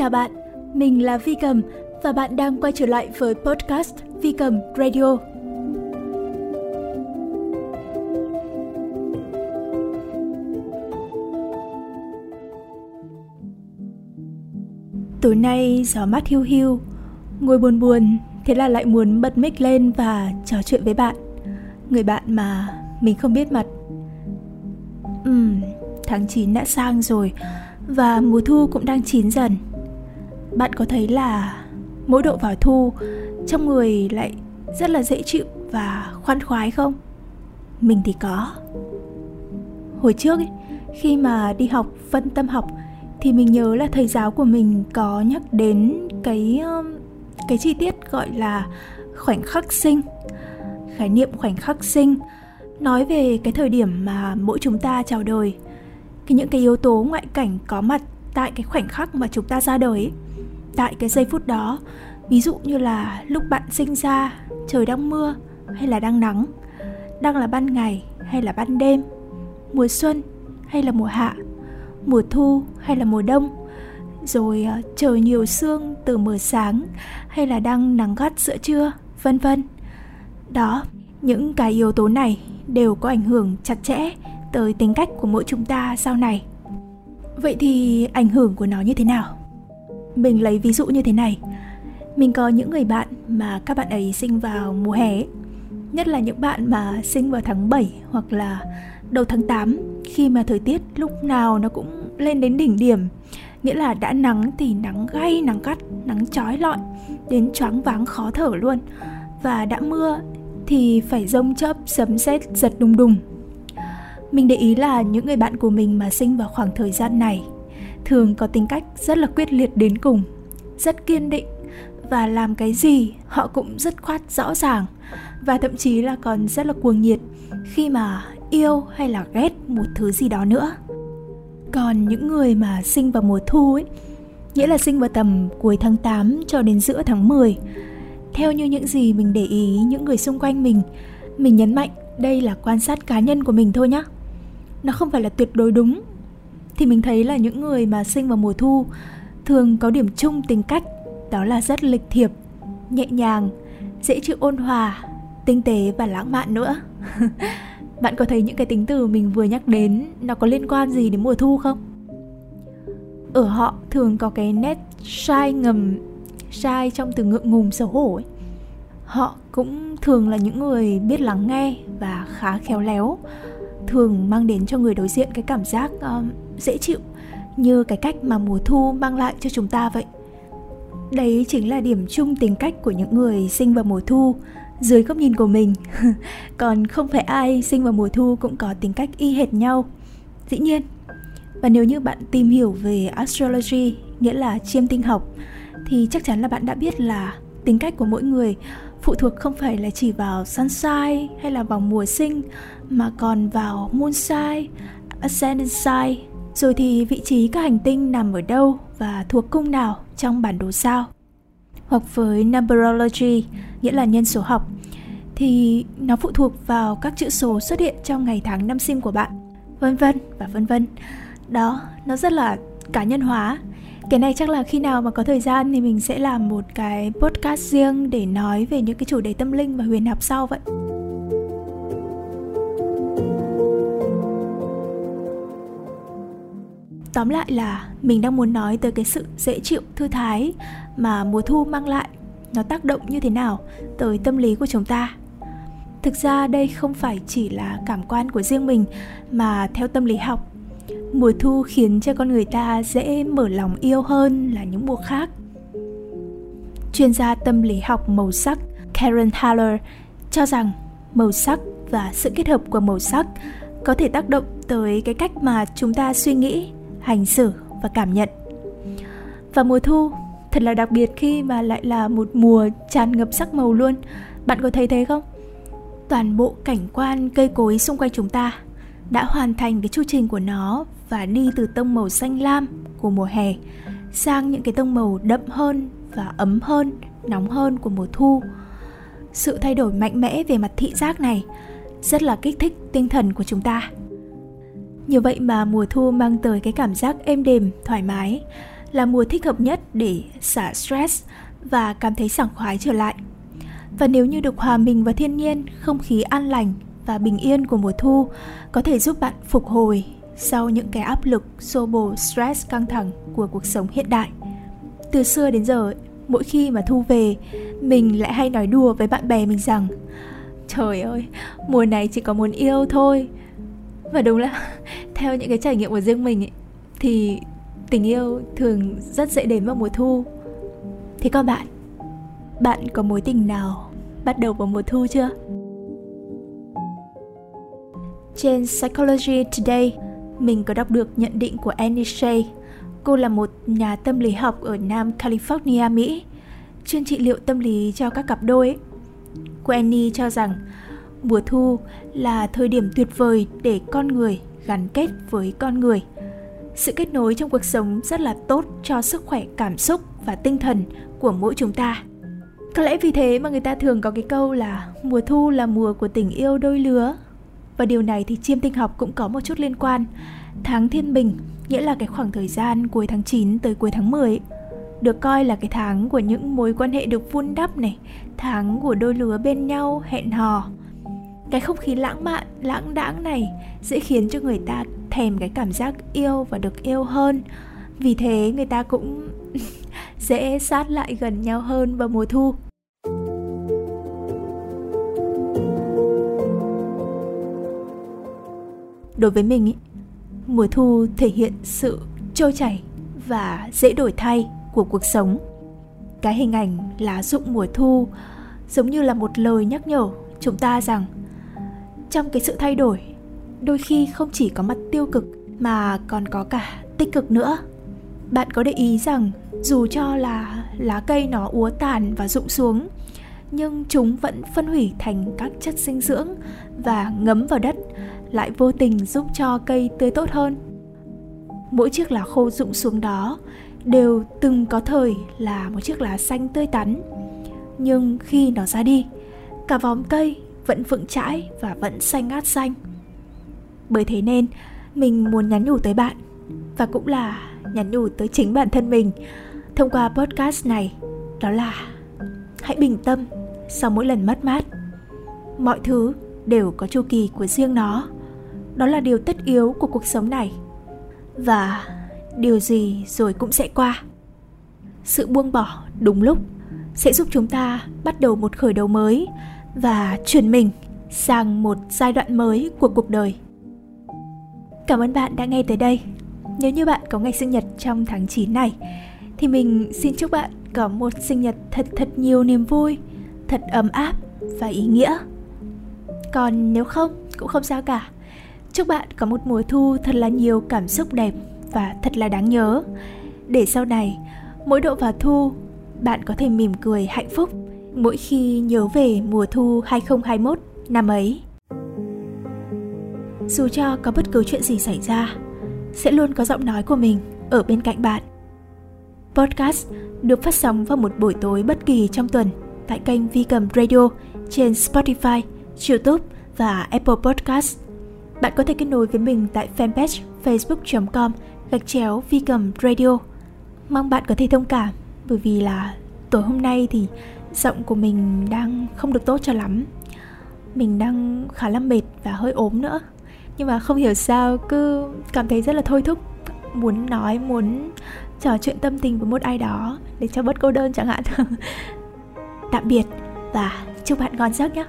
Chào bạn, mình là Vi Cầm và bạn đang quay trở lại với podcast Vi Cầm Radio. Tối nay gió mát hiu hiu, ngồi buồn buồn, thế là lại muốn bật mic lên và trò chuyện với bạn. Người bạn mà mình không biết mặt. Ừm, tháng 9 đã sang rồi và mùa thu cũng đang chín dần. Bạn có thấy là mỗi độ vào thu trong người lại rất là dễ chịu và khoan khoái không? Mình thì có. Hồi trước ấy, khi mà đi học phân tâm học thì mình nhớ là thầy giáo của mình có nhắc đến cái um, cái chi tiết gọi là khoảnh khắc sinh khái niệm khoảnh khắc sinh nói về cái thời điểm mà mỗi chúng ta chào đời cái những cái yếu tố ngoại cảnh có mặt tại cái khoảnh khắc mà chúng ta ra đời ấy, tại cái giây phút đó. Ví dụ như là lúc bạn sinh ra, trời đang mưa hay là đang nắng, đang là ban ngày hay là ban đêm, mùa xuân hay là mùa hạ, mùa thu hay là mùa đông, rồi ờ, trời nhiều sương từ mờ sáng hay là đang nắng gắt giữa trưa, vân vân. Đó, những cái yếu tố này đều có ảnh hưởng chặt chẽ tới tính cách của mỗi chúng ta sau này. Vậy thì ảnh hưởng của nó như thế nào? Mình lấy ví dụ như thế này. Mình có những người bạn mà các bạn ấy sinh vào mùa hè nhất là những bạn mà sinh vào tháng 7 hoặc là đầu tháng 8 khi mà thời tiết lúc nào nó cũng lên đến đỉnh điểm. Nghĩa là đã nắng thì nắng gay nắng gắt, nắng chói lọi đến choáng váng khó thở luôn. Và đã mưa thì phải rông chớp sấm sét giật đùng đùng. Mình để ý là những người bạn của mình mà sinh vào khoảng thời gian này thường có tính cách rất là quyết liệt đến cùng rất kiên định và làm cái gì họ cũng rất khoát rõ ràng và thậm chí là còn rất là cuồng nhiệt khi mà yêu hay là ghét một thứ gì đó nữa. Còn những người mà sinh vào mùa thu ấy nghĩa là sinh vào tầm cuối tháng 8 cho đến giữa tháng 10 theo như những gì mình để ý những người xung quanh mình mình nhấn mạnh đây là quan sát cá nhân của mình thôi nhé, nó không phải là tuyệt đối đúng thì mình thấy là những người mà sinh vào mùa thu thường có điểm chung tính cách, đó là rất lịch thiệp, nhẹ nhàng, dễ chịu ôn hòa, tinh tế và lãng mạn nữa. Bạn có thấy những cái tính từ mình vừa nhắc đến nó có liên quan gì đến mùa thu không? Ở họ thường có cái nét sai ngầm, sai trong từ ngượng ngùng, xấu hổ ấy. Họ cũng thường là những người biết lắng nghe và khá khéo léo thường mang đến cho người đối diện cái cảm giác um, dễ chịu như cái cách mà mùa thu mang lại cho chúng ta vậy. Đấy chính là điểm chung tính cách của những người sinh vào mùa thu. Dưới góc nhìn của mình còn không phải ai sinh vào mùa thu cũng có tính cách y hệt nhau. Dĩ nhiên và nếu như bạn tìm hiểu về astrology nghĩa là chiêm tinh học thì chắc chắn là bạn đã biết là tính cách của mỗi người phụ thuộc không phải là chỉ vào sunshine hay là vào mùa sinh mà còn vào moonshine, ascendant sign, rồi thì vị trí các hành tinh nằm ở đâu và thuộc cung nào trong bản đồ sao. Hoặc với numerology nghĩa là nhân số học, thì nó phụ thuộc vào các chữ số xuất hiện trong ngày tháng năm sinh của bạn, vân vân và vân vân. Đó, nó rất là cá nhân hóa cái này chắc là khi nào mà có thời gian thì mình sẽ làm một cái podcast riêng để nói về những cái chủ đề tâm linh và huyền học sau vậy. Tóm lại là mình đang muốn nói tới cái sự dễ chịu, thư thái mà mùa thu mang lại. Nó tác động như thế nào tới tâm lý của chúng ta? Thực ra đây không phải chỉ là cảm quan của riêng mình mà theo tâm lý học mùa thu khiến cho con người ta dễ mở lòng yêu hơn là những mùa khác. Chuyên gia tâm lý học màu sắc karen haller cho rằng màu sắc và sự kết hợp của màu sắc có thể tác động tới cái cách mà chúng ta suy nghĩ, hành xử và cảm nhận. Và mùa thu thật là đặc biệt khi mà lại là một mùa tràn ngập sắc màu luôn. Bạn có thấy thế không? Toàn bộ cảnh quan cây cối xung quanh chúng ta đã hoàn thành cái chu trình của nó và đi từ tông màu xanh lam của mùa hè sang những cái tông màu đậm hơn và ấm hơn, nóng hơn của mùa thu. Sự thay đổi mạnh mẽ về mặt thị giác này rất là kích thích tinh thần của chúng ta. Như vậy mà mùa thu mang tới cái cảm giác êm đềm, thoải mái, là mùa thích hợp nhất để xả stress và cảm thấy sảng khoái trở lại. Và nếu như được hòa mình vào thiên nhiên, không khí an lành và bình yên của mùa thu có thể giúp bạn phục hồi sau những cái áp lực xô bồ stress căng thẳng của cuộc sống hiện đại. Từ xưa đến giờ, mỗi khi mà thu về, mình lại hay nói đùa với bạn bè mình rằng Trời ơi, mùa này chỉ có muốn yêu thôi Và đúng là theo những cái trải nghiệm của riêng mình ấy, thì tình yêu thường rất dễ đến vào mùa thu Thế các bạn, bạn có mối tình nào bắt đầu vào mùa thu chưa? Trên Psychology Today, mình có đọc được nhận định của Annie Shea. Cô là một nhà tâm lý học ở Nam California, Mỹ, chuyên trị liệu tâm lý cho các cặp đôi. Cô Annie cho rằng mùa thu là thời điểm tuyệt vời để con người gắn kết với con người. Sự kết nối trong cuộc sống rất là tốt cho sức khỏe cảm xúc và tinh thần của mỗi chúng ta. Có lẽ vì thế mà người ta thường có cái câu là mùa thu là mùa của tình yêu đôi lứa và điều này thì chiêm tinh học cũng có một chút liên quan. Tháng thiên bình nghĩa là cái khoảng thời gian cuối tháng 9 tới cuối tháng 10 được coi là cái tháng của những mối quan hệ được vun đắp này, tháng của đôi lứa bên nhau hẹn hò. Cái không khí lãng mạn, lãng đãng này sẽ khiến cho người ta thèm cái cảm giác yêu và được yêu hơn. Vì thế người ta cũng dễ sát lại gần nhau hơn vào mùa thu. Đối với mình ý, mùa thu thể hiện sự trôi chảy và dễ đổi thay của cuộc sống. Cái hình ảnh lá rụng mùa thu giống như là một lời nhắc nhở chúng ta rằng trong cái sự thay đổi đôi khi không chỉ có mặt tiêu cực mà còn có cả tích cực nữa. Bạn có để ý rằng dù cho là lá cây nó úa tàn và rụng xuống nhưng chúng vẫn phân hủy thành các chất dinh dưỡng và ngấm vào đất lại vô tình giúp cho cây tươi tốt hơn. Mỗi chiếc lá khô rụng xuống đó đều từng có thời là một chiếc lá xanh tươi tắn. Nhưng khi nó ra đi, cả vòng cây vẫn vững chãi và vẫn xanh ngát xanh. Bởi thế nên, mình muốn nhắn nhủ tới bạn và cũng là nhắn nhủ tới chính bản thân mình thông qua podcast này, đó là hãy bình tâm sau mỗi lần mất mát. Mọi thứ đều có chu kỳ của riêng nó đó là điều tất yếu của cuộc sống này. Và điều gì rồi cũng sẽ qua. Sự buông bỏ đúng lúc sẽ giúp chúng ta bắt đầu một khởi đầu mới và chuyển mình sang một giai đoạn mới của cuộc đời. Cảm ơn bạn đã nghe tới đây. Nếu như bạn có ngày sinh nhật trong tháng 9 này, thì mình xin chúc bạn có một sinh nhật thật thật nhiều niềm vui, thật ấm áp và ý nghĩa. Còn nếu không, cũng không sao cả chúc bạn có một mùa thu thật là nhiều cảm xúc đẹp và thật là đáng nhớ để sau này mỗi độ vào thu bạn có thể mỉm cười hạnh phúc mỗi khi nhớ về mùa thu 2021 năm ấy. Dù cho có bất cứ chuyện gì xảy ra, sẽ luôn có giọng nói của mình ở bên cạnh bạn. Podcast được phát sóng vào một buổi tối bất kỳ trong tuần tại kênh Vi Cầm Radio trên Spotify, YouTube và Apple Podcast. Bạn có thể kết nối với mình tại fanpage facebook.com gạch chéo Vi Cầm Radio. Mong bạn có thể thông cảm, bởi vì là tối hôm nay thì giọng của mình đang không được tốt cho lắm. Mình đang khá là mệt và hơi ốm nữa. Nhưng mà không hiểu sao, cứ cảm thấy rất là thôi thúc muốn nói, muốn trò chuyện tâm tình với một ai đó để cho bớt cô đơn chẳng hạn tạm biệt và chúc bạn ngon giấc nhé